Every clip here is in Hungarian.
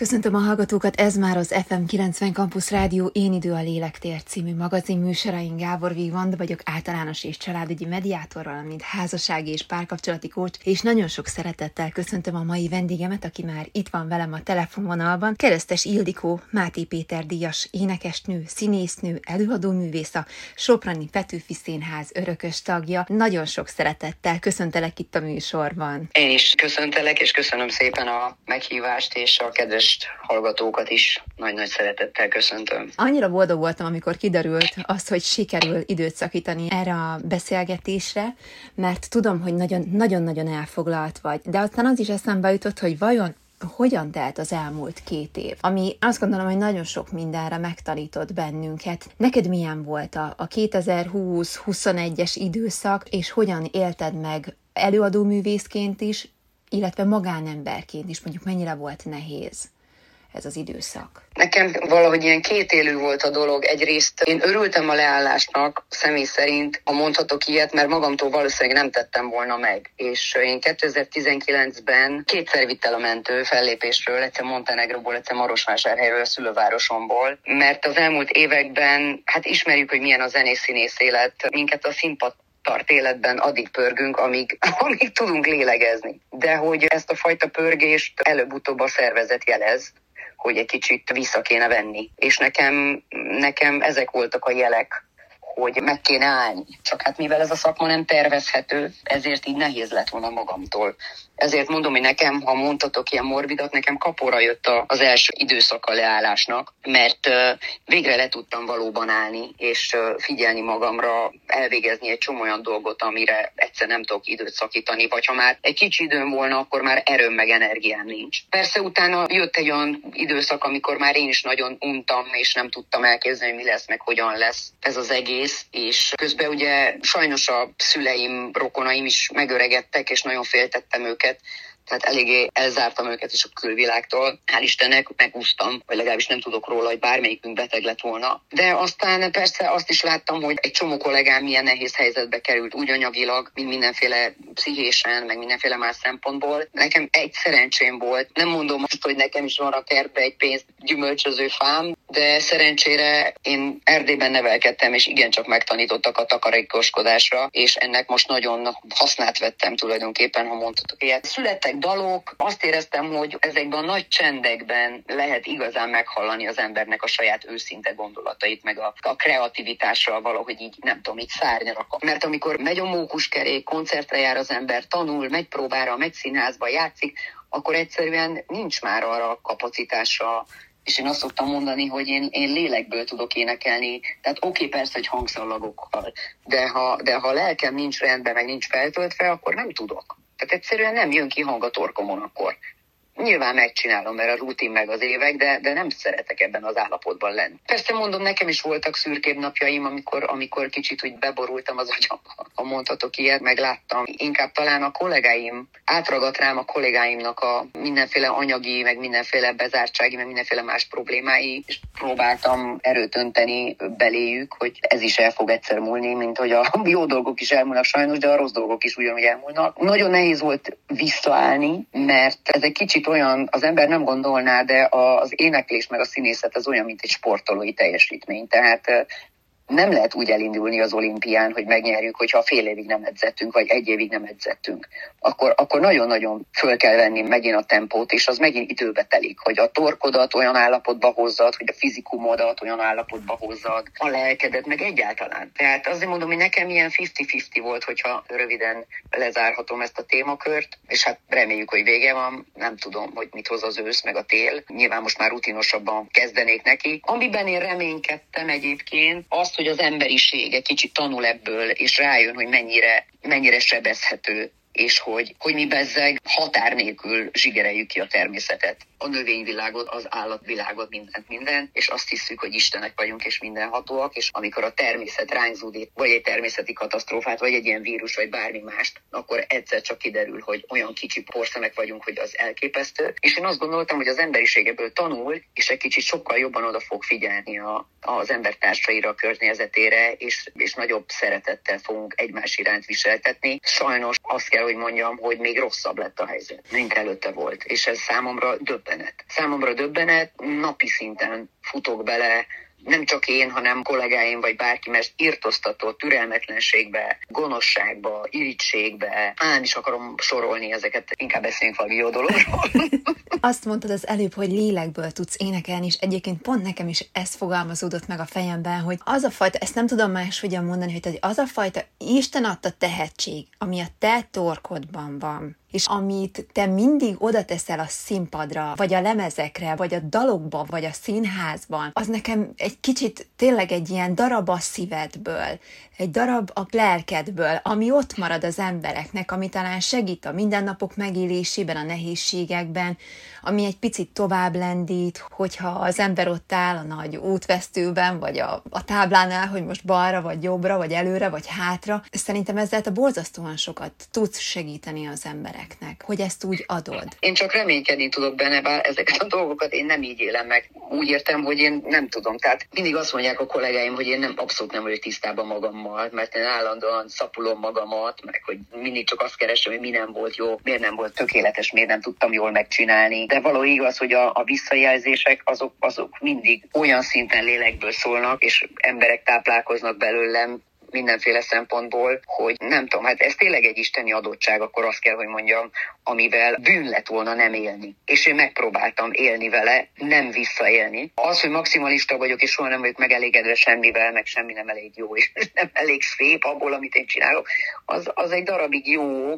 Köszöntöm a hallgatókat, ez már az FM 90 Campus Rádió Én idő a lélektér című magazin műsorain Gábor Vigvand vagyok általános és családügyi mediátor, valamint házassági és párkapcsolati kócs, és nagyon sok szeretettel köszöntöm a mai vendégemet, aki már itt van velem a telefonvonalban, Keresztes Ildikó, Máté Péter díjas énekesnő, színésznő, előadóművész, a Soprani Petőfi Színház örökös tagja. Nagyon sok szeretettel köszöntelek itt a műsorban. Én is köszöntelek, és köszönöm szépen a meghívást és a kedves kedves hallgatókat is nagy-nagy szeretettel köszöntöm. Annyira boldog voltam, amikor kiderült az, hogy sikerül időt szakítani erre a beszélgetésre, mert tudom, hogy nagyon-nagyon elfoglalt vagy. De aztán az is eszembe jutott, hogy vajon hogyan telt az elmúlt két év, ami azt gondolom, hogy nagyon sok mindenre megtanított bennünket. Neked milyen volt a, a 2020-21-es időszak, és hogyan élted meg előadóművészként is, illetve magánemberként is mondjuk mennyire volt nehéz? Ez az időszak? Nekem valahogy ilyen kétélű volt a dolog. Egyrészt én örültem a leállásnak, személy szerint, ha mondhatok ilyet, mert magamtól valószínűleg nem tettem volna meg. És én 2019-ben kétszer vitt el a mentő fellépésről, egyszer Montenegróból, egyszer Marosvásárhelyről, a szülővárosomból, mert az elmúlt években, hát ismerjük, hogy milyen a zenészínész élet, minket a színpad tart életben, addig pörgünk, amíg, amíg tudunk lélegezni. De hogy ezt a fajta pörgést előbb-utóbb a szervezet jelez, hogy egy kicsit vissza kéne venni. És nekem, nekem ezek voltak a jelek, hogy meg kéne állni. Csak hát mivel ez a szakma nem tervezhető, ezért így nehéz lett volna magamtól ezért mondom, hogy nekem, ha mondhatok ilyen morbidat, nekem kapora jött az első időszak a leállásnak, mert végre le tudtam valóban állni, és figyelni magamra, elvégezni egy csomó olyan dolgot, amire egyszer nem tudok időt szakítani, vagy ha már egy kicsi időm volna, akkor már erőm meg energiám nincs. Persze utána jött egy olyan időszak, amikor már én is nagyon untam, és nem tudtam elképzelni, mi lesz, meg hogyan lesz ez az egész, és közben ugye sajnos a szüleim, rokonaim is megöregedtek, és nagyon féltettem őket, őket, tehát eléggé elzártam őket is a külvilágtól. Hál' Istennek megúsztam, vagy legalábbis nem tudok róla, hogy bármelyikünk beteg lett volna. De aztán persze azt is láttam, hogy egy csomó kollégám milyen nehéz helyzetbe került, úgy anyagilag, mint mindenféle pszichésen, meg mindenféle más szempontból. Nekem egy szerencsém volt. Nem mondom azt, hogy nekem is van a kertbe egy pénz gyümölcsöző fám, de szerencsére én Erdélyben nevelkedtem, és igencsak megtanítottak a takarékoskodásra, és ennek most nagyon hasznát vettem tulajdonképpen, ha mondhatok ilyet. Születtek dalok, azt éreztem, hogy ezekben a nagy csendekben lehet igazán meghallani az embernek a saját őszinte gondolatait, meg a, a kreativitással valahogy így, nem tudom, így szárnyra Mert amikor megy a mókuskerék, koncertre jár az ember, tanul, megy próbára, megy színházba, játszik, akkor egyszerűen nincs már arra a kapacitásra, és én azt szoktam mondani, hogy én, én lélekből tudok énekelni, tehát oké, okay, persze, hogy hangszallagokkal, de ha, de ha lelkem nincs rendben, meg nincs feltöltve, akkor nem tudok. Tehát egyszerűen nem jön ki hang a torkomon akkor. Nyilván megcsinálom, mert a rutin meg az évek, de, de nem szeretek ebben az állapotban lenni. Persze mondom, nekem is voltak szürkébb napjaim, amikor, amikor kicsit úgy beborultam az agyamba, ha mondhatok ilyet, meg. Inkább talán a kollégáim, átragadt rám a kollégáimnak a mindenféle anyagi, meg mindenféle bezártsági, meg mindenféle más problémái, és próbáltam erőt önteni beléjük, hogy ez is el fog egyszer múlni, mint hogy a jó dolgok is elmúlnak sajnos, de a rossz dolgok is ugyanúgy elmúlnak. Nagyon nehéz volt visszaállni, mert ez egy kicsit olyan, az ember nem gondolná, de az éneklés meg a színészet az olyan, mint egy sportolói teljesítmény. Tehát nem lehet úgy elindulni az olimpián, hogy megnyerjük, hogyha fél évig nem edzettünk, vagy egy évig nem edzettünk. Akkor, akkor nagyon-nagyon föl kell venni megint a tempót, és az megint időbe telik, hogy a torkodat olyan állapotba hozzad, hogy a fizikumodat olyan állapotba hozzad, a lelkedet, meg egyáltalán. Tehát azért mondom, hogy nekem ilyen 50-50 volt, hogyha röviden lezárhatom ezt a témakört, és hát reméljük, hogy vége van, nem tudom, hogy mit hoz az ősz, meg a tél. Nyilván most már rutinosabban kezdenék neki. Amiben én reménykedtem egyébként, azt, hogy az emberiség egy kicsit tanul ebből, és rájön, hogy mennyire, mennyire sebezhető és hogy, hogy mi bezzeg határ nélkül zsigereljük ki a természetet a növényvilágot, az állatvilágot, mindent, minden, és azt hiszük, hogy Istenek vagyunk és mindenhatóak, és amikor a természet rányzódik, vagy egy természeti katasztrófát, vagy egy ilyen vírus, vagy bármi mást, akkor egyszer csak kiderül, hogy olyan kicsi porszemek vagyunk, hogy az elképesztő. És én azt gondoltam, hogy az emberiség ebből tanul, és egy kicsit sokkal jobban oda fog figyelni a, az embertársaira, a környezetére, és, és nagyobb szeretettel fogunk egymás iránt viseltetni. Sajnos azt kell, hogy mondjam, hogy még rosszabb lett a helyzet, mint előtte volt. És ez számomra döbbenet. Számomra döbbenet, napi szinten futok bele nem csak én, hanem kollégáim vagy bárki, mert írtoztató türelmetlenségbe, gonoszságba, irítségbe, nem is akarom sorolni ezeket, inkább beszéljünk valami jó dologról. Azt mondtad az előbb, hogy lélekből tudsz énekelni, és egyébként pont nekem is ez fogalmazódott meg a fejemben, hogy az a fajta, ezt nem tudom más hogyan mondani, hogy az a fajta Isten adta tehetség, ami a te torkodban van, és amit te mindig oda teszel a színpadra, vagy a lemezekre, vagy a dalokba, vagy a színházban, az nekem egy kicsit tényleg egy ilyen darab a szívedből, egy darab a lelkedből, ami ott marad az embereknek, ami talán segít a mindennapok megélésében, a nehézségekben, ami egy picit tovább lendít, hogyha az ember ott áll a nagy útvesztőben, vagy a, a táblánál, hogy most balra, vagy jobbra, vagy előre, vagy hátra. Szerintem ezzel a borzasztóan sokat tudsz segíteni az embereknek, hogy ezt úgy adod. Én csak reménykedni tudok benne, bár ezeket a dolgokat én nem így élem meg. Úgy értem, hogy én nem tudom. Tehát mindig azt mondják a kollégáim, hogy én nem abszolút nem vagyok tisztában magammal, mert én állandóan szapulom magamat, meg hogy mindig csak azt keresem, hogy mi nem volt jó, miért nem volt tökéletes, miért nem tudtam jól megcsinálni de való igaz, hogy a, a visszajelzések azok, azok mindig olyan szinten lélekből szólnak, és emberek táplálkoznak belőlem, mindenféle szempontból, hogy nem tudom, hát ez tényleg egy isteni adottság, akkor azt kell, hogy mondjam, amivel bűn lett volna nem élni. És én megpróbáltam élni vele, nem visszaélni. Az, hogy maximalista vagyok, és soha nem vagyok megelégedve semmivel, meg semmi nem elég jó, és nem elég szép abból, amit én csinálok, az, az egy darabig jó,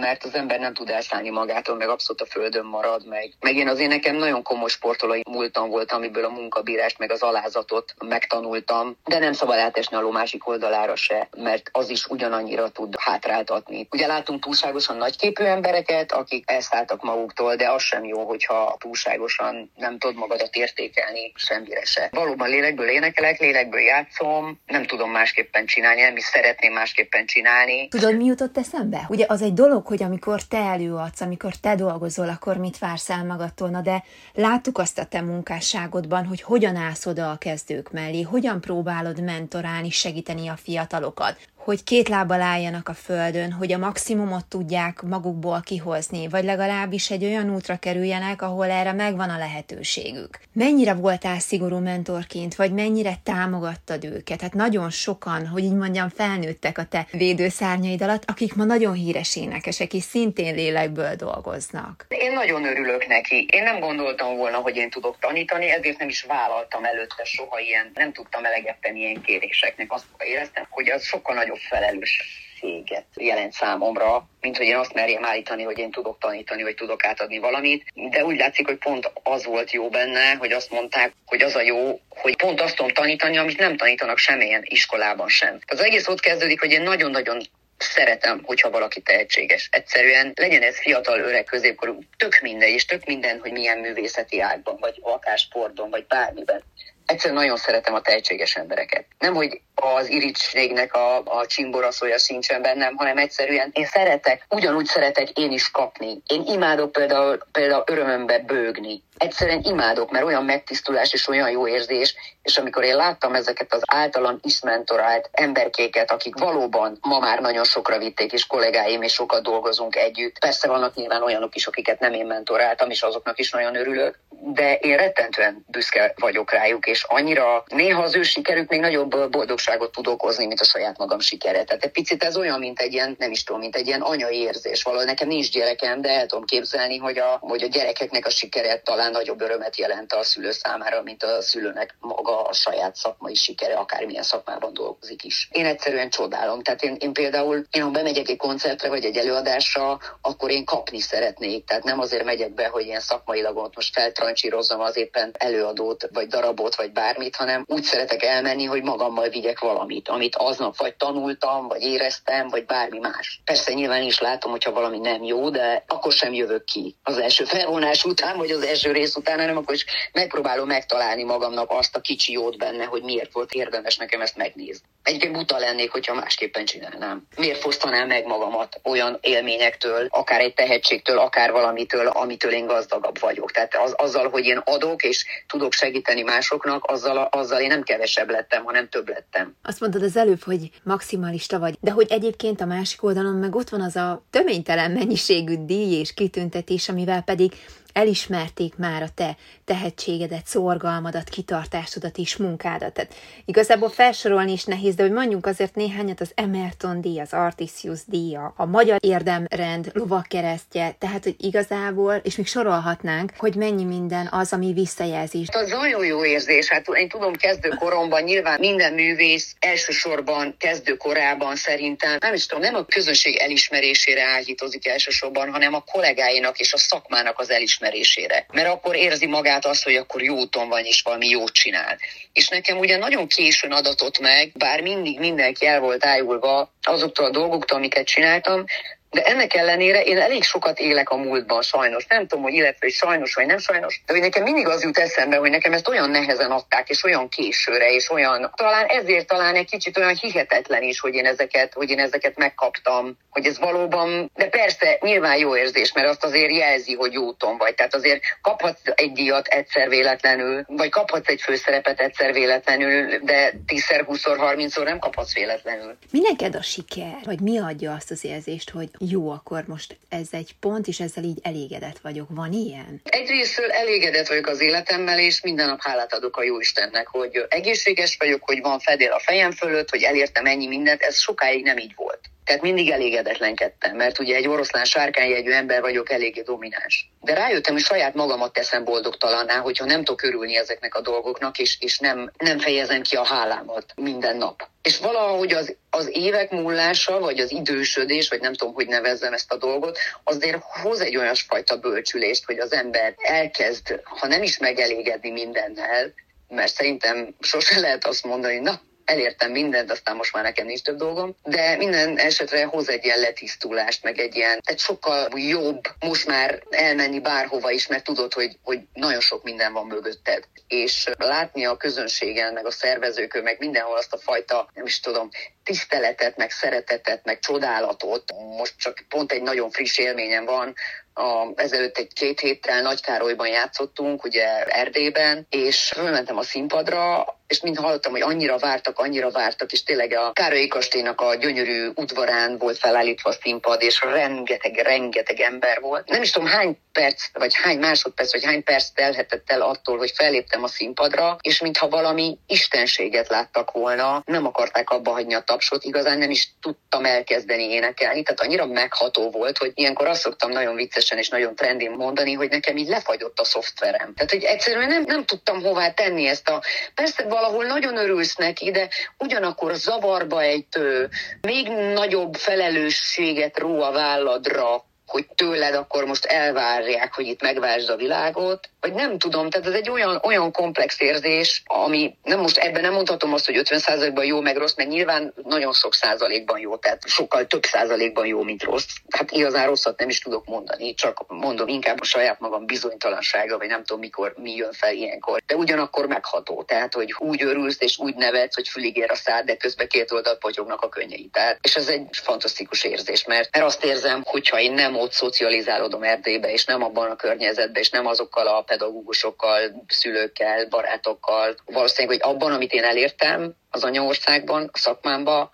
mert az ember nem tud elszállni magától, meg abszolút a földön marad, meg, meg én azért nekem nagyon komoly sportolói múltam volt, amiből a munkabírást, meg az alázatot megtanultam, de nem szabad átesni a ló másik oldalára se, mert az is ugyanannyira tud hátráltatni. Ugye látunk túlságosan nagyképű embereket, akik elszálltak maguktól, de az sem jó, hogyha túlságosan nem tud magadat értékelni semmire se. Valóban lélekből énekelek, lélekből játszom, nem tudom másképpen csinálni, nem is szeretném másképpen csinálni. Tudod, mi jutott eszembe? Ugye az egy egy dolog, hogy amikor te előadsz, amikor te dolgozol, akkor mit vársz el magadtól, de láttuk azt a te munkásságodban, hogy hogyan állsz oda a kezdők mellé, hogyan próbálod mentorálni, segíteni a fiatalokat, hogy két lábbal álljanak a földön, hogy a maximumot tudják magukból kihozni, vagy legalábbis egy olyan útra kerüljenek, ahol erre megvan a lehetőségük. Mennyire voltál szigorú mentorként, vagy mennyire támogattad őket? Hát nagyon sokan, hogy így mondjam, felnőttek a te védőszárnyaid alatt, akik ma nagyon híres énekesek, és szintén lélekből dolgoznak. Én nagyon örülök neki. Én nem gondoltam volna, hogy én tudok tanítani, ezért nem is vállaltam előtte soha ilyen, nem tudtam eleget tenni ilyen kéréseknek. Azt éreztem, hogy az sokkal nagyobb nagyobb felelősséget jelent számomra, mint hogy én azt merjem állítani, hogy én tudok tanítani, vagy tudok átadni valamit. De úgy látszik, hogy pont az volt jó benne, hogy azt mondták, hogy az a jó, hogy pont azt tudom tanítani, amit nem tanítanak semmilyen iskolában sem. Az egész ott kezdődik, hogy én nagyon-nagyon szeretem, hogyha valaki tehetséges. Egyszerűen legyen ez fiatal, öreg, középkorú, tök mindegy, és tök minden, hogy milyen művészeti ágban, vagy akár sportban, vagy bármiben egyszerűen nagyon szeretem a tehetséges embereket. Nem, hogy az irigységnek a, a csimboraszója sincsen bennem, hanem egyszerűen én szeretek, ugyanúgy szeretek én is kapni. Én imádok például, például örömömbe bőgni. Egyszerűen imádok, mert olyan megtisztulás és olyan jó érzés, és amikor én láttam ezeket az általam is mentorált emberkéket, akik valóban ma már nagyon sokra vitték, és kollégáim, és sokat dolgozunk együtt. Persze vannak nyilván olyanok is, akiket nem én mentoráltam, és azoknak is nagyon örülök, de én rettentően büszke vagyok rájuk, és annyira néha az ő sikerük még nagyobb boldogságot tud okozni, mint a saját magam sikere. Tehát egy picit ez olyan, mint egy ilyen, nem is tudom, mint egy ilyen anyai érzés. Valahogy nekem nincs gyerekem, de el tudom képzelni, hogy a, hogy a gyerekeknek a sikere talán nagyobb örömet jelent a szülő számára, mint a szülőnek maga a saját szakmai sikere, akármilyen szakmában dolgozik is. Én egyszerűen csodálom. Tehát én, én például, én ha bemegyek egy koncertre vagy egy előadásra, akkor én kapni szeretnék. Tehát nem azért megyek be, hogy ilyen szakmailag ott most feltrancsírozzam az éppen előadót, vagy darabot, vagy bármit, hanem úgy szeretek elmenni, hogy magammal vigyek valamit, amit aznap vagy tanultam, vagy éreztem, vagy bármi más. Persze nyilván is látom, hogyha valami nem jó, de akkor sem jövök ki az első felvonás után, vagy az első rész után, hanem akkor is megpróbálom megtalálni magamnak azt a kicsi jót benne, hogy miért volt érdemes nekem ezt megnézni. Egyébként buta lennék, hogyha másképpen csinálnám. Miért fosztanám meg magamat olyan élményektől, akár egy tehetségtől, akár valamitől, amitől én gazdagabb vagyok. Tehát az, azzal, hogy én adok és tudok segíteni másoknak, azzal, azzal én nem kevesebb lettem, hanem több lettem. Azt mondtad az előbb, hogy maximalista vagy, de hogy egyébként a másik oldalon meg ott van az a töménytelen mennyiségű díj és kitüntetés, amivel pedig elismerték már a te tehetségedet, szorgalmadat, kitartásodat és munkádat. Tehát igazából felsorolni is nehéz, de hogy mondjuk azért néhányat az Emerton díj, az Artisius díja, a Magyar Érdemrend lovakkeresztje, tehát hogy igazából, és még sorolhatnánk, hogy mennyi minden az, ami visszajelzés. Az nagyon jó érzés. Hát én tudom, kezdőkoromban nyilván minden művész elsősorban kezdőkorában szerintem, nem is tudom, nem a közönség elismerésére áhítozik elsősorban, hanem a kollégáinak és a szakmának az elismerésére elismerésére. Mert akkor érzi magát azt, hogy akkor jó úton van, és valami jót csinál. És nekem ugye nagyon későn adatott meg, bár mindig mindenki el volt ájulva azoktól a dolgoktól, amiket csináltam, de ennek ellenére én elég sokat élek a múltban, sajnos. Nem tudom, hogy illetve, hogy sajnos vagy nem sajnos, de hogy nekem mindig az jut eszembe, hogy nekem ezt olyan nehezen adták, és olyan későre, és olyan, talán ezért talán egy kicsit olyan hihetetlen is, hogy én ezeket, hogy én ezeket megkaptam, hogy ez valóban, de persze nyilván jó érzés, mert azt azért jelzi, hogy úton vagy. Tehát azért kaphatsz egy díjat egyszer véletlenül, vagy kaphatsz egy főszerepet egyszer véletlenül, de 10-szer, 20-szor, 30-szor nem kaphatsz véletlenül. Mi neked a siker? Vagy mi adja azt az érzést, hogy jó, akkor most ez egy pont, és ezzel így elégedett vagyok. Van ilyen? Egyrésztről elégedett vagyok az életemmel, és minden nap hálát adok a jó Istennek, hogy egészséges vagyok, hogy van fedél a fejem fölött, hogy elértem ennyi mindent, ez sokáig nem így volt. Tehát mindig elégedetlenkedtem, mert ugye egy oroszlán sárkányjegyű ember vagyok eléggé domináns. De rájöttem, hogy saját magamat teszem boldogtalanná, hogyha nem tudok örülni ezeknek a dolgoknak, és, és nem, nem fejezem ki a hálámat minden nap. És valahogy az, az évek múlása, vagy az idősödés, vagy nem tudom, hogy nevezzem ezt a dolgot, azért hoz egy olyasfajta bölcsülést, hogy az ember elkezd, ha nem is megelégedni mindennel, mert szerintem sose lehet azt mondani, na, elértem mindent, aztán most már nekem nincs több dolgom, de minden esetre hoz egy ilyen letisztulást, meg egy ilyen, egy sokkal jobb most már elmenni bárhova is, mert tudod, hogy, hogy nagyon sok minden van mögötted. És látni a közönségen, meg a szervezőkön, meg mindenhol azt a fajta, nem is tudom, tiszteletet, meg szeretetet, meg csodálatot. Most csak pont egy nagyon friss élményem van, a, ezelőtt egy két héttel Nagykárolyban játszottunk, ugye Erdélyben, és fölmentem a színpadra, és mind hallottam, hogy annyira vártak, annyira vártak, és tényleg a Károlyi kastélynak a gyönyörű udvarán volt felállítva a színpad, és rengeteg, rengeteg ember volt. Nem is tudom hány perc, vagy hány másodperc, vagy hány perc telhetett el attól, hogy felléptem a színpadra, és mintha valami istenséget láttak volna, nem akarták abba hagyni a tapsot, igazán nem is tudtam elkezdeni énekelni, tehát annyira megható volt, hogy ilyenkor azt szoktam nagyon viccesen és nagyon trendin mondani, hogy nekem így lefagyott a szoftverem. Tehát, hogy egyszerűen nem, nem tudtam hová tenni ezt a... Persze valahol nagyon örülsz neki, de ugyanakkor zavarba ejtő, még nagyobb felelősséget ró a válladra, hogy tőled akkor most elvárják, hogy itt megváltsd a világot, vagy nem tudom, tehát ez egy olyan, olyan komplex érzés, ami nem most ebben nem mondhatom azt, hogy 50%-ban jó, meg rossz, mert nyilván nagyon sok százalékban jó, tehát sokkal több százalékban jó, mint rossz. Hát igazán rosszat nem is tudok mondani, csak mondom inkább a saját magam bizonytalansága, vagy nem tudom mikor, mi jön fel ilyenkor. De ugyanakkor megható, tehát hogy úgy örülsz és úgy nevetsz, hogy fülig ér a szád, de közben két oldalt potyognak a könnyei. Tehát, és ez egy fantasztikus érzés, mert, mert azt érzem, hogyha én nem ott szocializálódom Erdélybe, és nem abban a környezetben, és nem azokkal a pedagógusokkal, szülőkkel, barátokkal. Valószínűleg, hogy abban, amit én elértem az anyaországban, a szakmámban,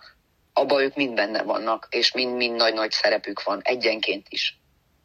abban ők mind benne vannak, és mind-mind nagy-nagy szerepük van, egyenként is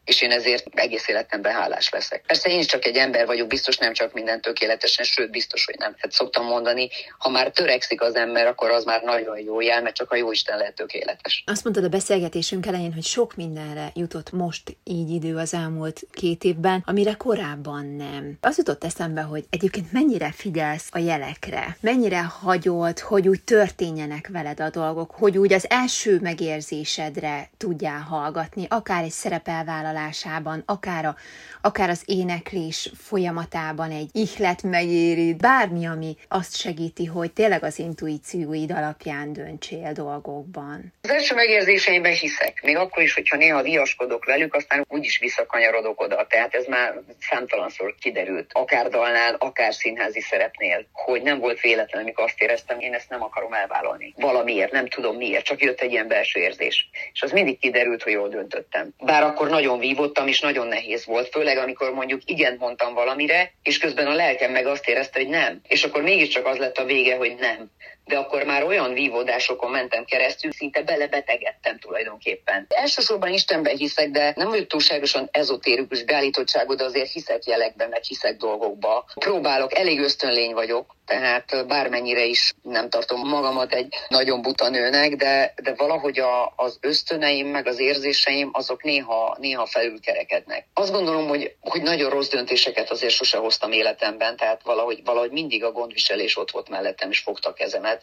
és én ezért egész életemben hálás leszek. Persze én is csak egy ember vagyok, biztos nem csak minden tökéletesen, sőt biztos, hogy nem. Hát szoktam mondani, ha már törekszik az ember, akkor az már nagyon jó jel, mert csak a jó Isten lehet tökéletes. Azt mondtad a beszélgetésünk elején, hogy sok mindenre jutott most így idő az elmúlt két évben, amire korábban nem. Az jutott eszembe, hogy egyébként mennyire figyelsz a jelekre, mennyire hagyod, hogy úgy történjenek veled a dolgok, hogy úgy az első megérzésedre tudjál hallgatni, akár egy szerepelvállalás vállalásában, akár, a, akár az éneklés folyamatában egy ihlet megéri, bármi, ami azt segíti, hogy tényleg az intuícióid alapján döntsél dolgokban. Az első megérzéseimben hiszek, még akkor is, hogyha néha viaskodok velük, aztán úgyis visszakanyarodok oda. Tehát ez már számtalanszor kiderült, akár dalnál, akár színházi szerepnél, hogy nem volt véletlen, amikor azt éreztem, én ezt nem akarom elvállalni. Valamiért, nem tudom miért, csak jött egy ilyen belső érzés. És az mindig kiderült, hogy jól döntöttem. Bár akkor nagyon vívottam, és nagyon nehéz volt, főleg amikor mondjuk igen mondtam valamire, és közben a lelkem meg azt érezte, hogy nem. És akkor mégiscsak az lett a vége, hogy nem de akkor már olyan vívódásokon mentem keresztül, szinte belebetegedtem tulajdonképpen. Elsősorban Istenben hiszek, de nem vagyok túlságosan ezotérikus beállítottságú, de azért hiszek jelekben, meg hiszek dolgokba. Próbálok, elég ösztönlény vagyok, tehát bármennyire is nem tartom magamat egy nagyon buta nőnek, de, de valahogy a, az ösztöneim, meg az érzéseim, azok néha, néha felülkerekednek. Azt gondolom, hogy, hogy nagyon rossz döntéseket azért sose hoztam életemben, tehát valahogy, valahogy mindig a gondviselés ott volt mellettem, és fogta a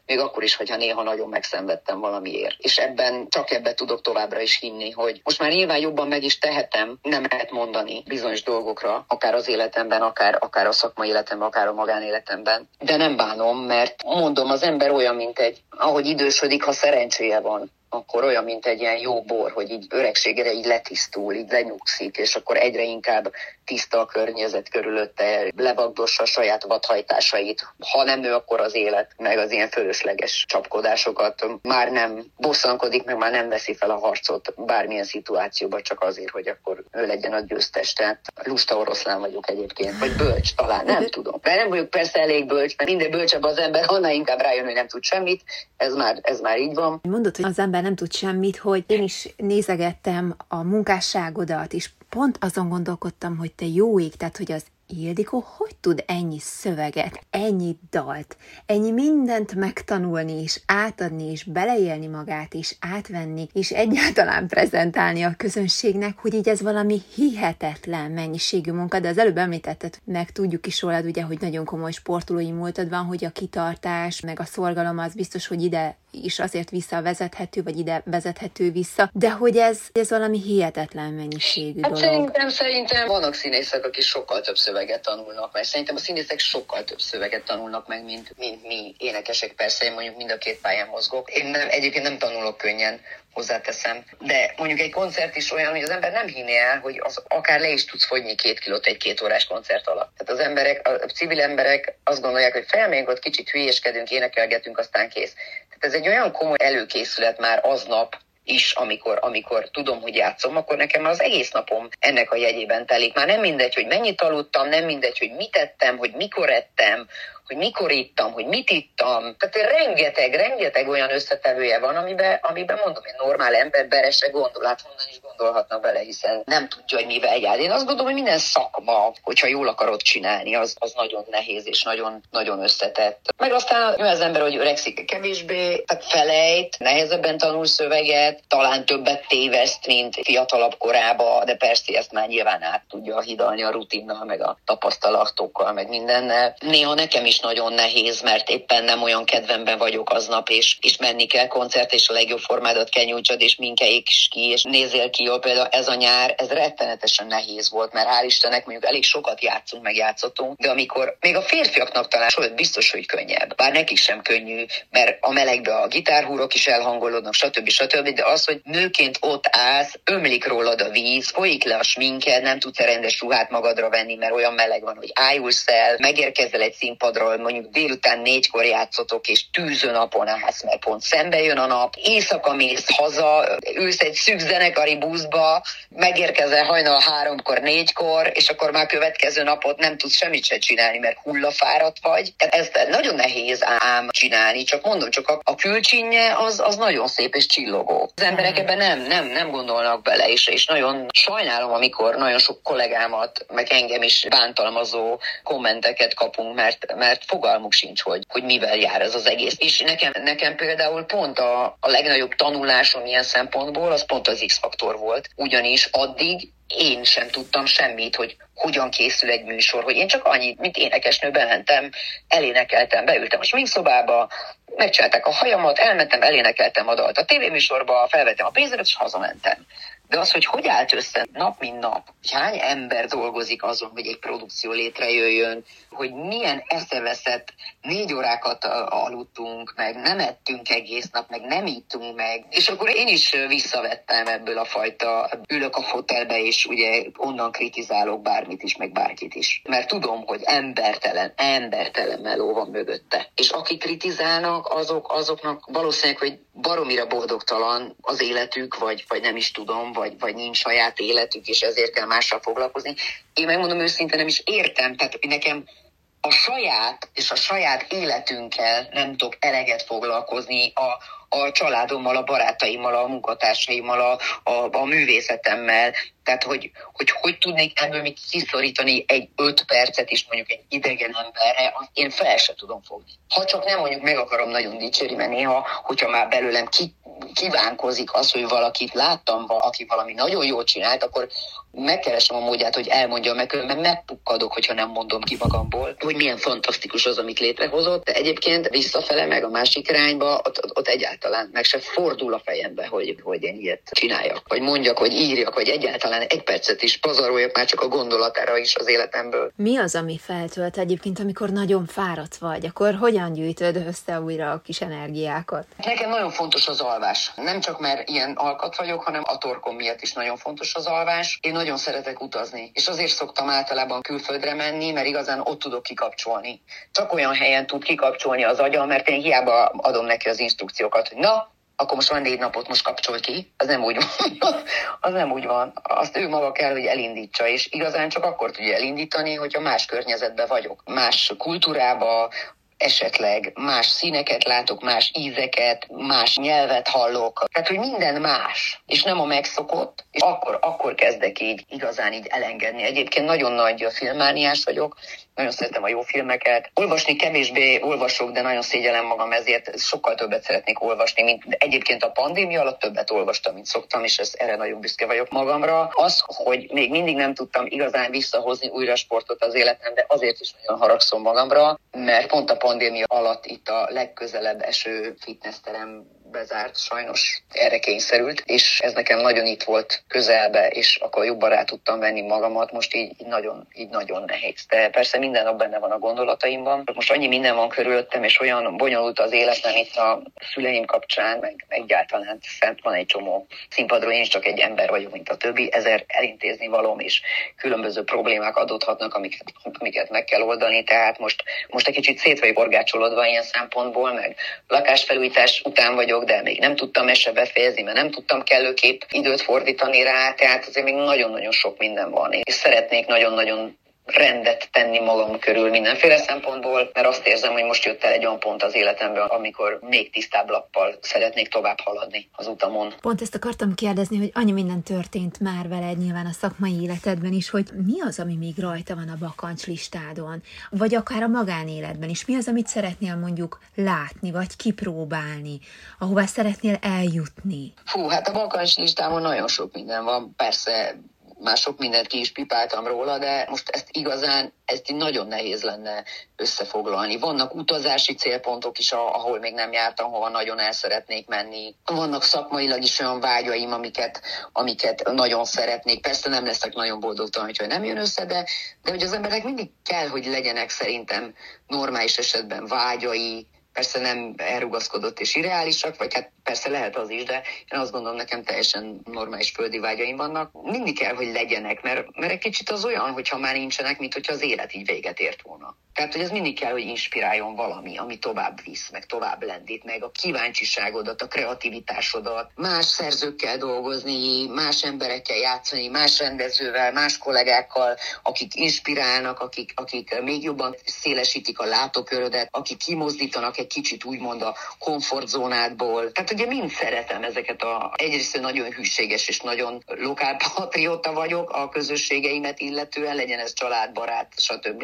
még akkor is, hogyha néha nagyon megszenvedtem valamiért. És ebben, csak ebben tudok továbbra is hinni, hogy most már nyilván jobban meg is tehetem, nem lehet mondani bizonyos dolgokra, akár az életemben, akár, akár a szakmai életemben, akár a magánéletemben. De nem bánom, mert mondom, az ember olyan, mint egy, ahogy idősödik, ha szerencséje van, akkor olyan, mint egy ilyen jó bor, hogy így öregségére így letisztul, így lenyugszik, és akkor egyre inkább tiszta a környezet körülötte, levagdossa a saját vadhajtásait. Ha nem ő, akkor az élet, meg az ilyen fölösleges csapkodásokat már nem bosszankodik, meg már nem veszi fel a harcot bármilyen szituációban, csak azért, hogy akkor ő legyen a győztes. Tehát lusta oroszlán vagyok egyébként, vagy bölcs talán, nem tudom. Mert nem vagyok persze elég bölcs, mert minden bölcsebb az ember, annál inkább rájön, hogy nem tud semmit. Ez már, ez már így van. Mondod, hogy az ember nem tud semmit, hogy én is nézegettem a munkásságodat, és pont azon gondolkodtam, hogy te jó ég, tehát hogy az Ildikó hogy tud ennyi szöveget, ennyi dalt, ennyi mindent megtanulni, és átadni, és beleélni magát, és átvenni, és egyáltalán prezentálni a közönségnek, hogy így ez valami hihetetlen mennyiségű munka, de az előbb említetted, meg tudjuk is rólad ugye, hogy nagyon komoly sportolói múltad van, hogy a kitartás, meg a szorgalom az biztos, hogy ide is azért visszavezethető, vagy ide vezethető vissza, de hogy ez, ez valami hihetetlen mennyiségű hát dolog. Szerintem, szerintem vannak színészek, akik sokkal több szöveget tanulnak meg. Szerintem a színészek sokkal több szöveget tanulnak meg, mint, mint mi énekesek. Persze én mondjuk mind a két pályán mozgok. Én nem, egyébként nem tanulok könnyen, hozzáteszem. De mondjuk egy koncert is olyan, hogy az ember nem hinné el, hogy az akár le is tudsz fogyni két kilót egy két órás koncert alatt. Tehát az emberek, a civil emberek azt gondolják, hogy felmegyünk ott kicsit hülyéskedünk, énekelgetünk, aztán kész. Tehát ez egy olyan komoly előkészület már aznap, is, amikor, amikor tudom, hogy játszom, akkor nekem az egész napom ennek a jegyében telik. Már nem mindegy, hogy mennyit aludtam, nem mindegy, hogy mit ettem, hogy mikor ettem, hogy mikor ittam, hogy mit ittam. Tehát rengeteg, rengeteg olyan összetevője van, amiben, amiben mondom, hogy normál ember bele se gondol, hát honnan is gondolhatna bele, hiszen nem tudja, hogy mivel jár. Én azt gondolom, hogy minden szakma, hogyha jól akarod csinálni, az, az nagyon nehéz és nagyon, nagyon összetett. Meg aztán az ember, hogy öregszik kevésbé, tehát felejt, nehezebben tanul szöveget, talán többet téveszt, mint fiatalabb korába, de persze ezt már nyilván át tudja hidalni a rutinnal, meg a tapasztalatokkal, meg mindennel. Néha nekem is nagyon nehéz, mert éppen nem olyan kedvemben vagyok aznap, és, és menni kell koncert, és a legjobb formádat kell nyújtsad, és minkeik is ki, és nézzél ki jól. Például ez a nyár, ez rettenetesen nehéz volt, mert hál' Istennek mondjuk elég sokat játszunk, meg játszottunk, de amikor még a férfiaknak talán sőt, biztos, hogy könnyebb. Bár nekik sem könnyű, mert a melegbe a gitárhúrok is elhangolódnak, stb. stb. De az, hogy nőként ott állsz, ömlik rólad a víz, folyik le a sminked, nem tudsz rendes ruhát magadra venni, mert olyan meleg van, hogy ájulsz el, megérkezel egy színpadra, ahol mondjuk délután négykor játszotok, és tűző napon állsz, mert pont szembe jön a nap, éjszaka mész haza, ülsz egy szűk zenekari buszba, megérkezel hajnal háromkor, négykor, és akkor már következő napot nem tudsz semmit se csinálni, mert hullafáradt vagy. Ezt nagyon nehéz ám csinálni, csak mondom, csak a, a külcsinje az, az nagyon szép és csillogó. Az emberek ebben nem, nem, nem gondolnak bele, és, és nagyon sajnálom, amikor nagyon sok kollégámat, meg engem is bántalmazó kommenteket kapunk, mert, mert mert fogalmuk sincs, hogy, hogy mivel jár ez az egész. És nekem, nekem például pont a, a legnagyobb tanulásom ilyen szempontból, az pont az X-faktor volt. Ugyanis addig én sem tudtam semmit, hogy hogyan készül egy műsor, hogy én csak annyit, mint énekesnő bementem, elénekeltem, beültem a sminkszobába, megcsinálták a hajamat, elmentem, elénekeltem a dalt a tévéműsorba, felvettem a pénzemet, és hazamentem. De az, hogy hogy állt össze nap mint nap, hogy hány ember dolgozik azon, hogy egy produkció létrejöjjön, hogy milyen eszeveszett négy órákat aludtunk, meg nem ettünk egész nap, meg nem ittunk meg. És akkor én is visszavettem ebből a fajta, ülök a fotelbe, és ugye onnan kritizálok bármit is, meg bárkit is. Mert tudom, hogy embertelen, embertelen meló van mögötte. És akik kritizálnak, azok, azoknak valószínűleg, hogy baromira boldogtalan az életük, vagy, vagy nem is tudom, vagy, vagy nincs saját életük, és ezért kell mással foglalkozni. Én megmondom őszintén, nem is értem, tehát nekem a saját és a saját életünkkel nem tudok eleget foglalkozni, a, a családommal, a barátaimmal, a munkatársaimmal, a, a, a művészetemmel. Tehát, hogy, hogy hogy tudnék ebből még kiszorítani egy öt percet is mondjuk egy idegen emberre, azt én fel sem tudom fogni. Ha csak nem mondjuk meg akarom nagyon dicsérni, mert néha, hogyha már belőlem ki, kívánkozik az, hogy valakit láttam, aki valami nagyon jól csinált, akkor megkeresem a módját, hogy elmondjam meg, mert megpukkadok, hogyha nem mondom ki magamból, hogy milyen fantasztikus az, amit létrehozott. De egyébként visszafele meg a másik irányba, ott, ott egyáltalán meg se fordul a fejembe, hogy, hogy én ilyet csináljak, vagy mondjak, vagy írjak, vagy egyáltalán egy percet is pazaroljak már csak a gondolatára is az életemből. Mi az, ami feltölt egyébként, amikor nagyon fáradt vagy? Akkor hogyan gyűjtöd össze újra a kis energiákat? Nekem nagyon fontos az alvás. Nem csak mert ilyen alkat vagyok, hanem a torkom miatt is nagyon fontos az alvás. Én nagyon szeretek utazni, és azért szoktam általában külföldre menni, mert igazán ott tudok kikapcsolni. Csak olyan helyen tud kikapcsolni az agyam, mert én hiába adom neki az instrukciókat, hogy na, akkor most van négy napot, most kapcsol ki. Az nem úgy van. az nem úgy van. Azt ő maga kell, hogy elindítsa, és igazán csak akkor tudja elindítani, hogyha más környezetben vagyok. Más kultúrába, esetleg más színeket látok, más ízeket, más nyelvet hallok. Tehát, hogy minden más, és nem a megszokott, és akkor, akkor kezdek így igazán így elengedni. Egyébként nagyon nagy filmmániás vagyok, nagyon szeretem a jó filmeket. Olvasni kevésbé olvasok, de nagyon szégyellem magam ezért, sokkal többet szeretnék olvasni, mint egyébként a pandémia alatt többet olvastam, mint szoktam, és ez, erre nagyon büszke vagyok magamra. Az, hogy még mindig nem tudtam igazán visszahozni újra sportot az életembe, azért is nagyon haragszom magamra, mert pont a pandémia alatt itt a legközelebb eső fitnessterem bezárt, sajnos erre kényszerült, és ez nekem nagyon itt volt közelbe, és akkor jobban rá tudtam venni magamat, most így, így nagyon, így nagyon nehéz. De persze minden nap benne van a gondolataimban. Most annyi minden van körülöttem, és olyan bonyolult az életem itt a szüleim kapcsán, meg egyáltalán szent van egy csomó színpadról, én is csak egy ember vagyok, mint a többi, ezer elintézni valóm, és különböző problémák adódhatnak, amiket, amiket meg kell oldani, tehát most, most egy kicsit szét vagyok orgácsolódva ilyen szempontból, meg lakásfelújítás után vagyok, vagyok, de még nem tudtam ezt befejezni, mert nem tudtam kellőképp időt fordítani rá, tehát azért még nagyon-nagyon sok minden van. És szeretnék nagyon-nagyon rendet tenni magam körül mindenféle szempontból, mert azt érzem, hogy most jött el egy olyan pont az életemben, amikor még tisztább lappal szeretnék tovább haladni az utamon. Pont ezt akartam kérdezni, hogy annyi minden történt már veled nyilván a szakmai életedben is, hogy mi az, ami még rajta van a bakancs listádon, vagy akár a magánéletben is, mi az, amit szeretnél mondjuk látni, vagy kipróbálni, ahová szeretnél eljutni? Fú, hát a bakancs listámon nagyon sok minden van, persze már sok mindent ki is pipáltam róla, de most ezt igazán, ezt nagyon nehéz lenne összefoglalni. Vannak utazási célpontok is, ahol még nem jártam, hova nagyon el szeretnék menni. Vannak szakmailag is olyan vágyaim, amiket, amiket nagyon szeretnék. Persze nem leszek nagyon boldogtalan, hogy nem jön össze, de, de hogy az emberek mindig kell, hogy legyenek szerintem normális esetben vágyai, persze nem elrugaszkodott és irreálisak, vagy hát persze lehet az is, de én azt gondolom, nekem teljesen normális földi vágyaim vannak. Mindig kell, hogy legyenek, mert, mert egy kicsit az olyan, hogyha már nincsenek, mint hogyha az élet így véget ért volna. Tehát, hogy ez mindig kell, hogy inspiráljon valami, ami tovább visz, meg tovább lendít, meg a kíváncsiságodat, a kreativitásodat, más szerzőkkel dolgozni, más emberekkel játszani, más rendezővel, más kollégákkal, akik inspirálnak, akik, akik még jobban szélesítik a látókörödet, akik kimozdítanak egy kicsit úgymond a komfortzónádból. Tehát ugye mind szeretem ezeket a, egyrészt nagyon hűséges és nagyon lokálpatrióta vagyok a közösségeimet illetően, legyen ez családbarát, stb.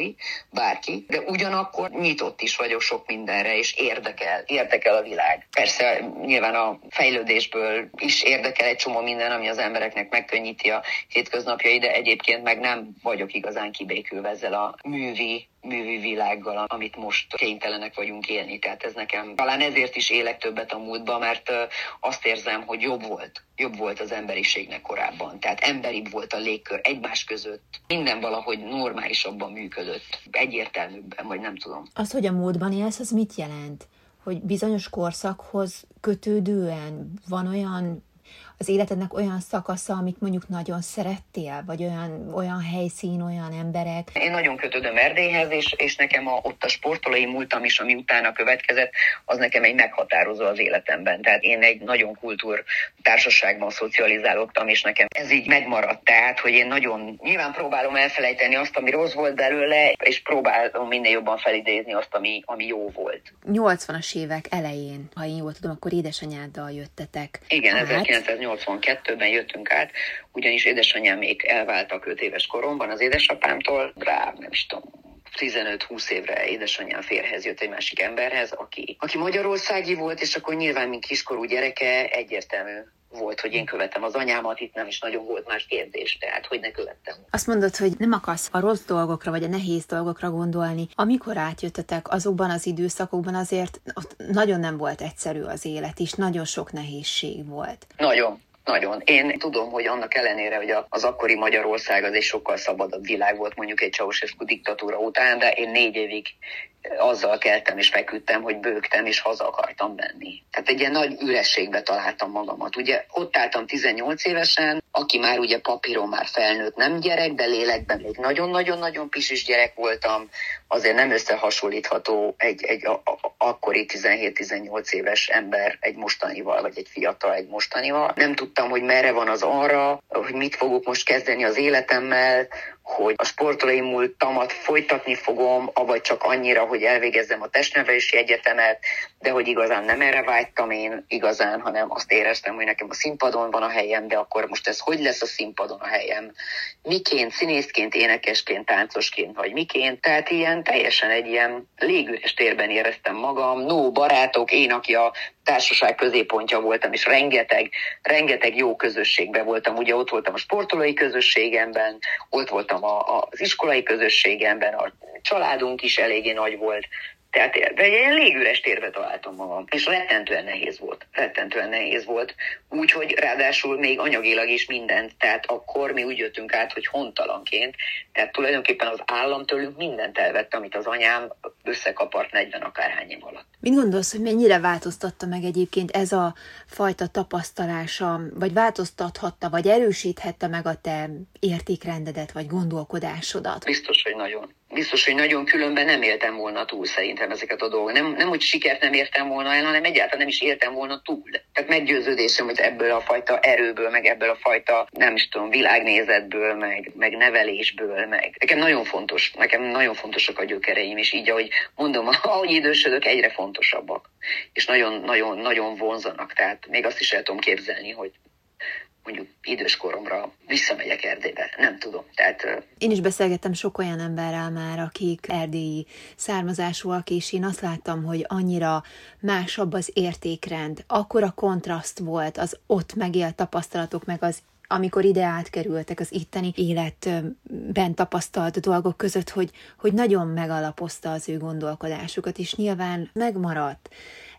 bárki de ugyanakkor nyitott is vagyok sok mindenre, és érdekel, érdekel a világ. Persze nyilván a fejlődésből is érdekel egy csomó minden, ami az embereknek megkönnyíti a hétköznapjai, de egyébként meg nem vagyok igazán kibékülve ezzel a művi művi világgal, amit most kénytelenek vagyunk élni. Tehát ez nekem talán ezért is élek többet a múltba, mert azt érzem, hogy jobb volt. Jobb volt az emberiségnek korábban. Tehát emberibb volt a légkör egymás között. Minden valahogy normálisabban működött. Egyértelműbben, vagy nem tudom. Az, hogy a múltban élsz, az mit jelent? Hogy bizonyos korszakhoz kötődően van olyan az életednek olyan szakasza, amit mondjuk nagyon szerettél, vagy olyan, olyan helyszín, olyan emberek? Én nagyon kötődöm Erdélyhez, és, és nekem a, ott a sportolói múltam is, ami utána következett, az nekem egy meghatározó az életemben. Tehát én egy nagyon kultúr társaságban szocializálódtam, és nekem ez így megmaradt. Tehát, hogy én nagyon nyilván próbálom elfelejteni azt, ami rossz volt belőle, és próbálom minél jobban felidézni azt, ami, ami jó volt. 80-as évek elején, ha én jól tudom, akkor édesanyáddal jöttetek. Igen, át. 1982-ben jöttünk át, ugyanis édesanyám még elváltak 5 éves koromban az édesapámtól, rá nem is tudom, 15-20 évre édesanyám férhez jött egy másik emberhez, aki, aki magyarországi volt, és akkor nyilván, mint kiskorú gyereke, egyértelmű volt, hogy én követem az anyámat, itt nem is nagyon volt más kérdés, tehát hogy ne követtem. Azt mondod, hogy nem akarsz a rossz dolgokra, vagy a nehéz dolgokra gondolni. Amikor átjöttetek azokban az időszakokban, azért ott nagyon nem volt egyszerű az élet, és nagyon sok nehézség volt. Nagyon. Nagyon. Én tudom, hogy annak ellenére, hogy az akkori Magyarország az egy sokkal szabadabb világ volt mondjuk egy Ceausescu diktatúra után, de én négy évig azzal keltem és feküdtem, hogy bőgtem és haza akartam menni. Tehát egy ilyen nagy ürességbe találtam magamat. Ugye ott álltam 18 évesen, aki már ugye papíron már felnőtt, nem gyerek, de lélekben még nagyon-nagyon-nagyon pisis gyerek voltam, azért nem összehasonlítható egy, egy a, a, akkori 17-18 éves ember egy mostanival, vagy egy fiatal egy mostanival. Nem tudtam, hogy merre van az arra, hogy mit fogok most kezdeni az életemmel, hogy a sportolói múltamat folytatni fogom, avagy csak annyira, hogy elvégezzem a testnevelési egyetemet, de hogy igazán nem erre vágytam én igazán, hanem azt éreztem, hogy nekem a színpadon van a helyem, de akkor most ez hogy lesz a színpadon a helyem? Miként, színészként, énekesként, táncosként, vagy miként? Tehát ilyen teljesen egy ilyen légüres térben éreztem magam, no barátok, én, aki a társaság középpontja voltam, és rengeteg, rengeteg jó közösségben voltam. Ugye ott voltam a sportolói közösségemben, ott voltam a, a, az iskolai közösségemben, a családunk is eléggé nagy volt, tehát de egy ilyen légüres térbe találtam magam, és rettentően nehéz volt. Rettentően nehéz volt. Úgyhogy ráadásul még anyagilag is mindent. Tehát akkor mi úgy jöttünk át, hogy hontalanként. Tehát tulajdonképpen az állam tőlünk mindent elvett, amit az anyám összekapart 40 akárhány év alatt. Mit gondolsz, hogy mennyire változtatta meg egyébként ez a fajta tapasztalása, vagy változtathatta, vagy erősíthette meg a te értékrendedet, vagy gondolkodásodat? Biztos, hogy nagyon biztos, hogy nagyon különben nem éltem volna túl szerintem ezeket a dolgokat. Nem, nem hogy sikert nem értem volna el, hanem egyáltalán nem is éltem volna túl. Tehát meggyőződésem, hogy ebből a fajta erőből, meg ebből a fajta, nem is tudom, világnézetből, meg, meg nevelésből, meg. Nekem nagyon fontos, nekem nagyon fontosak a gyökereim, és így, ahogy mondom, ahogy idősödök, egyre fontosabbak. És nagyon, nagyon, nagyon vonzanak. Tehát még azt is el tudom képzelni, hogy mondjuk idős koromra visszamegyek Erdélybe, nem tudom. Tehát, én is beszélgettem sok olyan emberrel már, akik erdélyi származásúak, és én azt láttam, hogy annyira másabb az értékrend, akkor a kontraszt volt az ott megélt tapasztalatok, meg az amikor ide átkerültek az itteni életben tapasztalt dolgok között, hogy, hogy nagyon megalapozta az ő gondolkodásukat, és nyilván megmaradt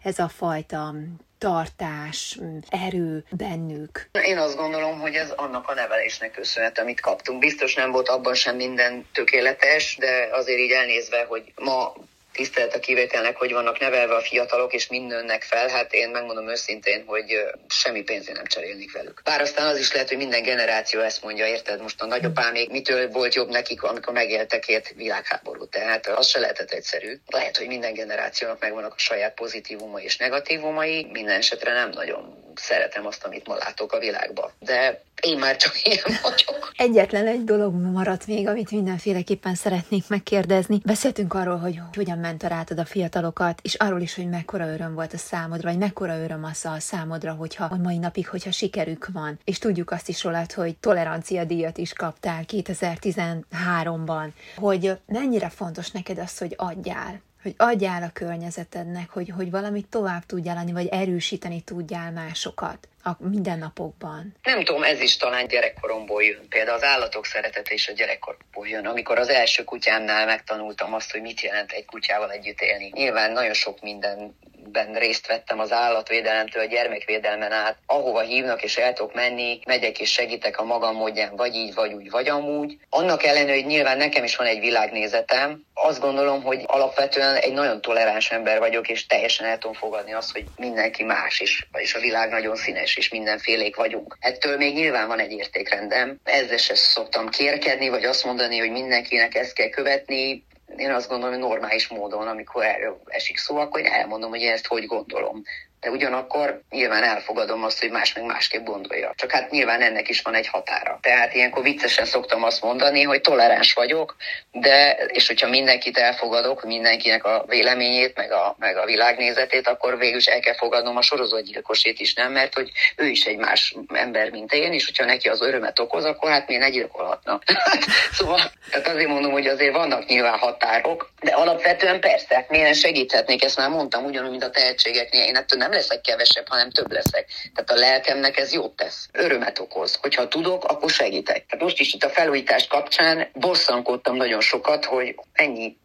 ez a fajta tartás, erő bennük? Én azt gondolom, hogy ez annak a nevelésnek köszönhet, amit kaptunk. Biztos nem volt abban sem minden tökéletes, de azért így elnézve, hogy ma tisztelet a kivételnek, hogy vannak nevelve a fiatalok, és mind nőnek fel, hát én megmondom őszintén, hogy semmi pénzén nem cserélnék velük. Bár aztán az is lehet, hogy minden generáció ezt mondja, érted? Most a nagyapámék mitől volt jobb nekik, amikor megéltek két világháború. Tehát az se lehetett egyszerű. Lehet, hogy minden generációnak megvannak a saját pozitívumai és negatívumai, minden esetre nem nagyon szeretem azt, amit ma látok a világban. De én már csak ilyen vagyok. Egyetlen egy dolog maradt még, amit mindenféleképpen szeretnék megkérdezni. Beszéltünk arról, hogy hogyan mentoráltad a fiatalokat, és arról is, hogy mekkora öröm volt a számodra, vagy mekkora öröm az a számodra, hogyha a mai napig, hogyha sikerük van. És tudjuk azt is rólad, hogy tolerancia díjat is kaptál 2013-ban, hogy mennyire fontos neked az, hogy adjál hogy adjál a környezetednek, hogy, hogy valamit tovább tudjál adni, vagy erősíteni tudjál másokat a mindennapokban? Nem tudom, ez is talán gyerekkoromból jön. Például az állatok szeretete is a gyerekkoromból jön. Amikor az első kutyámnál megtanultam azt, hogy mit jelent egy kutyával együtt élni. Nyilván nagyon sok minden mindenben részt vettem az állatvédelemtől, a gyermekvédelmen át, ahova hívnak és el tudok menni, megyek és segítek a magam módján, vagy így, vagy úgy, vagy amúgy. Annak ellenőre, hogy nyilván nekem is van egy világnézetem, azt gondolom, hogy alapvetően egy nagyon toleráns ember vagyok, és teljesen el tudom fogadni azt, hogy mindenki más is, vagyis a világ nagyon színes, és mindenfélék vagyunk. Ettől még nyilván van egy értékrendem. Ezzel se szoktam kérkedni, vagy azt mondani, hogy mindenkinek ezt kell követni én azt gondolom, hogy normális módon, amikor erről esik szó, akkor én elmondom, hogy én ezt hogy gondolom de ugyanakkor nyilván elfogadom azt, hogy más meg másképp gondolja. Csak hát nyilván ennek is van egy határa. Tehát ilyenkor viccesen szoktam azt mondani, hogy toleráns vagyok, de és hogyha mindenkit elfogadok, mindenkinek a véleményét, meg a, meg a világnézetét, akkor végül is el kell fogadnom a sorozatgyilkosét is, nem? Mert hogy ő is egy más ember, mint én, és hogyha neki az örömet okoz, akkor hát miért ne gyilkolhatna? szóval tehát azért mondom, hogy azért vannak nyilván határok, de alapvetően persze, miért segíthetnék, ezt már mondtam, ugyanúgy, mint a tehetségeknél. Én ettől nem leszek kevesebb, hanem több leszek. Tehát a lelkemnek ez jót tesz, örömet okoz. Hogyha tudok, akkor segítek. Tehát most is itt a felújítás kapcsán bosszankodtam nagyon sokat, hogy ennyi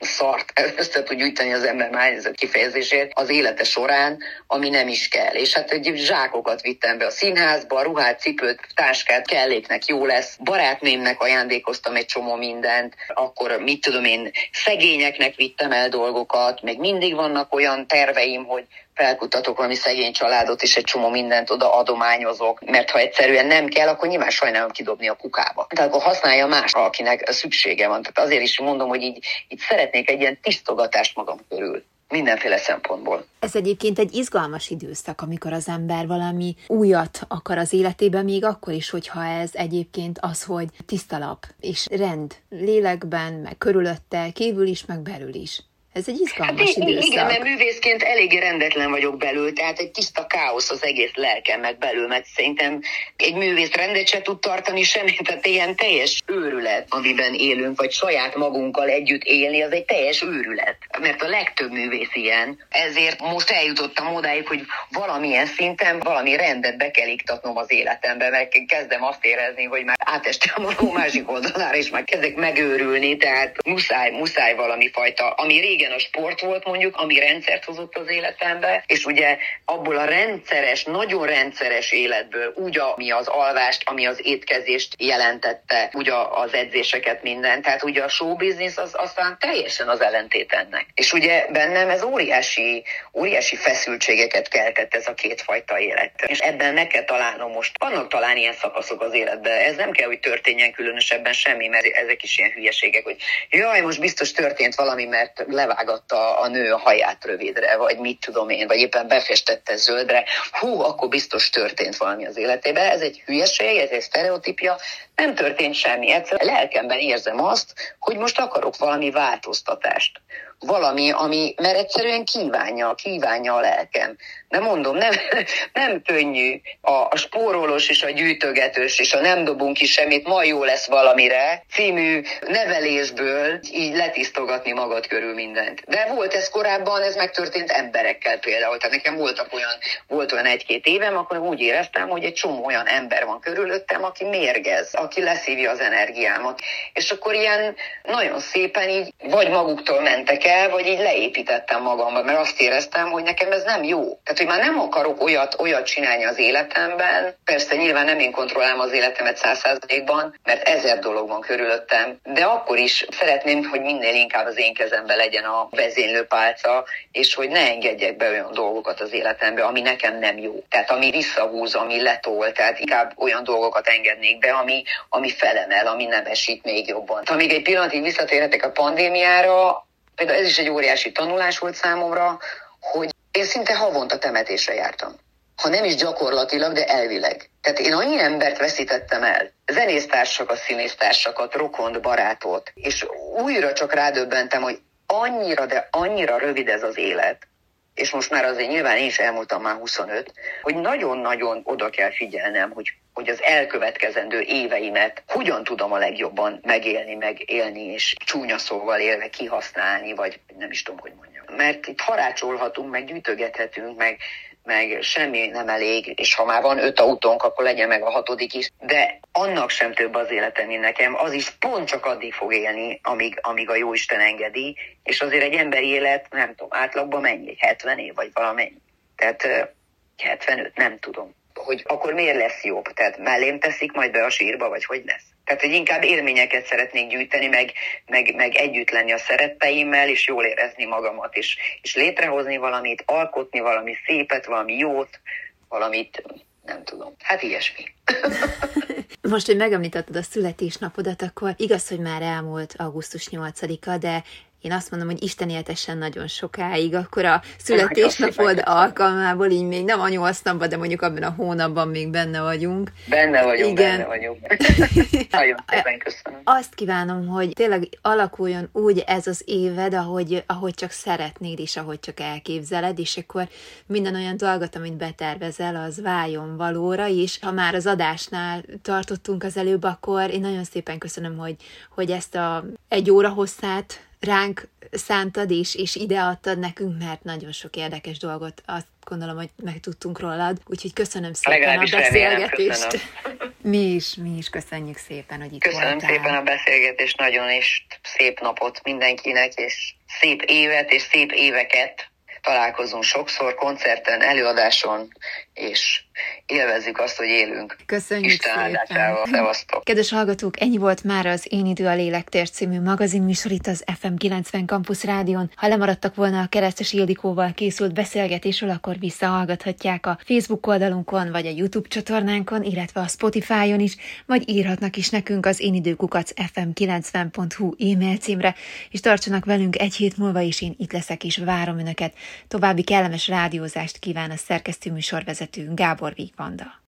szart össze tud gyűjteni az ember a kifejezésért az élete során, ami nem is kell. És hát egy zsákokat vittem be a színházba, ruhát, cipőt, táskát, kelléknek jó lesz. Barátnémnek ajándékoztam egy csomó mindent, akkor mit tudom én, szegényeknek vittem el dolgokat, még mindig vannak olyan terveim, hogy felkutatok valami szegény családot, és egy csomó mindent oda adományozok, mert ha egyszerűen nem kell, akkor nyilván sajnálom kidobni a kukába. Tehát akkor használja más, akinek szüksége van. Tehát azért is mondom, hogy így, így szeretnék egy ilyen tisztogatást magam körül mindenféle szempontból. Ez egyébként egy izgalmas időszak, amikor az ember valami újat akar az életében, még akkor is, hogyha ez egyébként az, hogy tiszta lap és rend lélekben, meg körülötte, kívül is, meg belül is. Ez egy izgalmas hát, időszak. Igen, mert művészként eléggé rendetlen vagyok belül, tehát egy tiszta káosz az egész lelkem meg belül, mert szerintem egy művész rendet se tud tartani semmi, tehát ilyen teljes őrület, amiben élünk, vagy saját magunkkal együtt élni, az egy teljes őrület. Mert a legtöbb művész ilyen. Ezért most eljutottam odáig, hogy valamilyen szinten valami rendet be kell iktatnom az életembe, mert kezdem azt érezni, hogy már átestem a másik oldalára, és már kezdek megőrülni, tehát muszáj, muszáj valami fajta, ami régen régen a sport volt mondjuk, ami rendszert hozott az életembe, és ugye abból a rendszeres, nagyon rendszeres életből, úgy ami az alvást, ami az étkezést jelentette, úgy az edzéseket, minden. Tehát ugye a showbiznisz az aztán teljesen az ellentét ennek. És ugye bennem ez óriási, óriási feszültségeket keltett ez a kétfajta élet. És ebben meg kell találnom most. Vannak talán ilyen szakaszok az életben. Ez nem kell, hogy történjen különösebben semmi, mert ezek is ilyen hülyeségek, hogy jaj, most biztos történt valami, mert levált levágatta a nő a haját rövidre, vagy mit tudom én, vagy éppen befestette zöldre, hú, akkor biztos történt valami az életében. Ez egy hülyeség, ez egy sztereotípia, nem történt semmi. Egyszerűen lelkemben érzem azt, hogy most akarok valami változtatást valami, ami, mert egyszerűen kívánja, kívánja a lelkem. De mondom, nem, nem könnyű a, a spórolós és a gyűjtögetős és a nem dobunk ki semmit, ma jó lesz valamire című nevelésből így letisztogatni magad körül mindent. De volt ez korábban, ez megtörtént emberekkel például. Tehát nekem voltak olyan, volt olyan egy-két évem, akkor úgy éreztem, hogy egy csomó olyan ember van körülöttem, aki mérgez, aki leszívja az energiámat. És akkor ilyen nagyon szépen így vagy maguktól mentek el, vagy így leépítettem magamba, mert azt éreztem, hogy nekem ez nem jó. Tehát, hogy már nem akarok olyat, olyat csinálni az életemben. Persze nyilván nem én kontrollálom az életemet száz százalékban, mert ezer dolog van körülöttem, de akkor is szeretném, hogy minél inkább az én kezemben legyen a vezénylőpálca, és hogy ne engedjek be olyan dolgokat az életembe, ami nekem nem jó. Tehát ami visszahúz, ami letol, tehát inkább olyan dolgokat engednék be, ami, ami felemel, ami nem esít még jobban. Ha még egy pillanatig visszatérhetek a pandémiára, például ez is egy óriási tanulás volt számomra, hogy én szinte havonta temetésre jártam. Ha nem is gyakorlatilag, de elvileg. Tehát én annyi embert veszítettem el, zenésztársakat, színésztársakat, rokont, barátot, és újra csak rádöbbentem, hogy annyira, de annyira rövid ez az élet, és most már azért nyilván én is elmúltam már 25, hogy nagyon-nagyon oda kell figyelnem, hogy, hogy az elkövetkezendő éveimet hogyan tudom a legjobban megélni, megélni, és csúnya szóval élve kihasználni, vagy nem is tudom, hogy mondjam. Mert itt harácsolhatunk, meg gyűjtögethetünk, meg meg semmi nem elég, és ha már van öt autónk, akkor legyen meg a hatodik is, de annak sem több az életem, mint nekem, az is pont csak addig fog élni, amíg, amíg a Jóisten engedi, és azért egy emberi élet, nem tudom, átlagban mennyi, 70 év, vagy valamennyi. Tehát 75, nem tudom. Hogy akkor miért lesz jobb? Tehát mellém teszik majd be a sírba, vagy hogy lesz? Tehát, hogy inkább élményeket szeretnék gyűjteni, meg, meg, meg együtt lenni a szeretteimmel, és jól érezni magamat, és, és létrehozni valamit, alkotni valami szépet, valami jót, valamit, nem tudom. Hát ilyesmi. Most, hogy megemlítetted a születésnapodat, akkor igaz, hogy már elmúlt augusztus 8-a, de én azt mondom, hogy Isten éltessen nagyon sokáig, akkor a születésnapod alkalmából így még nem a nyolc napban, de mondjuk abban a hónapban még benne vagyunk. Benne vagyunk, Igen. benne vagyunk. nagyon szépen köszönöm. Azt kívánom, hogy tényleg alakuljon úgy ez az éved, ahogy, ahogy csak szeretnéd, és ahogy csak elképzeled, és akkor minden olyan dolgot, amit betervezel, az váljon valóra, és ha már az adásnál tartottunk az előbb, akkor én nagyon szépen köszönöm, hogy, hogy ezt a egy óra hosszát ránk szántad és, és ide adtad nekünk, mert nagyon sok érdekes dolgot azt gondolom, hogy megtudtunk rólad. Úgyhogy köszönöm szépen Legalábbis a beszélgetést. Remélem, mi is, mi is köszönjük szépen, hogy itt Köszönöm voltál. szépen a beszélgetést, nagyon és szép napot mindenkinek, és szép évet és szép éveket találkozunk sokszor koncerten, előadáson, és élvezzük azt, hogy élünk. Köszönjük Isten áldásával. Szevasztok. Kedves hallgatók, ennyi volt már az Én idő a lélektér című magazinműsor itt az FM 90 Campus Rádion. Ha lemaradtak volna a Keresztes Ildikóval készült beszélgetésről, akkor visszahallgathatják a Facebook oldalunkon, vagy a YouTube csatornánkon, illetve a Spotify-on is, vagy írhatnak is nekünk az én időkukac fm90.hu e-mail címre, és tartsanak velünk egy hét múlva, és én itt leszek, és várom Önöket. További kellemes rádiózást kíván a szerkesztő műsorvezető Gábor Vigvanda.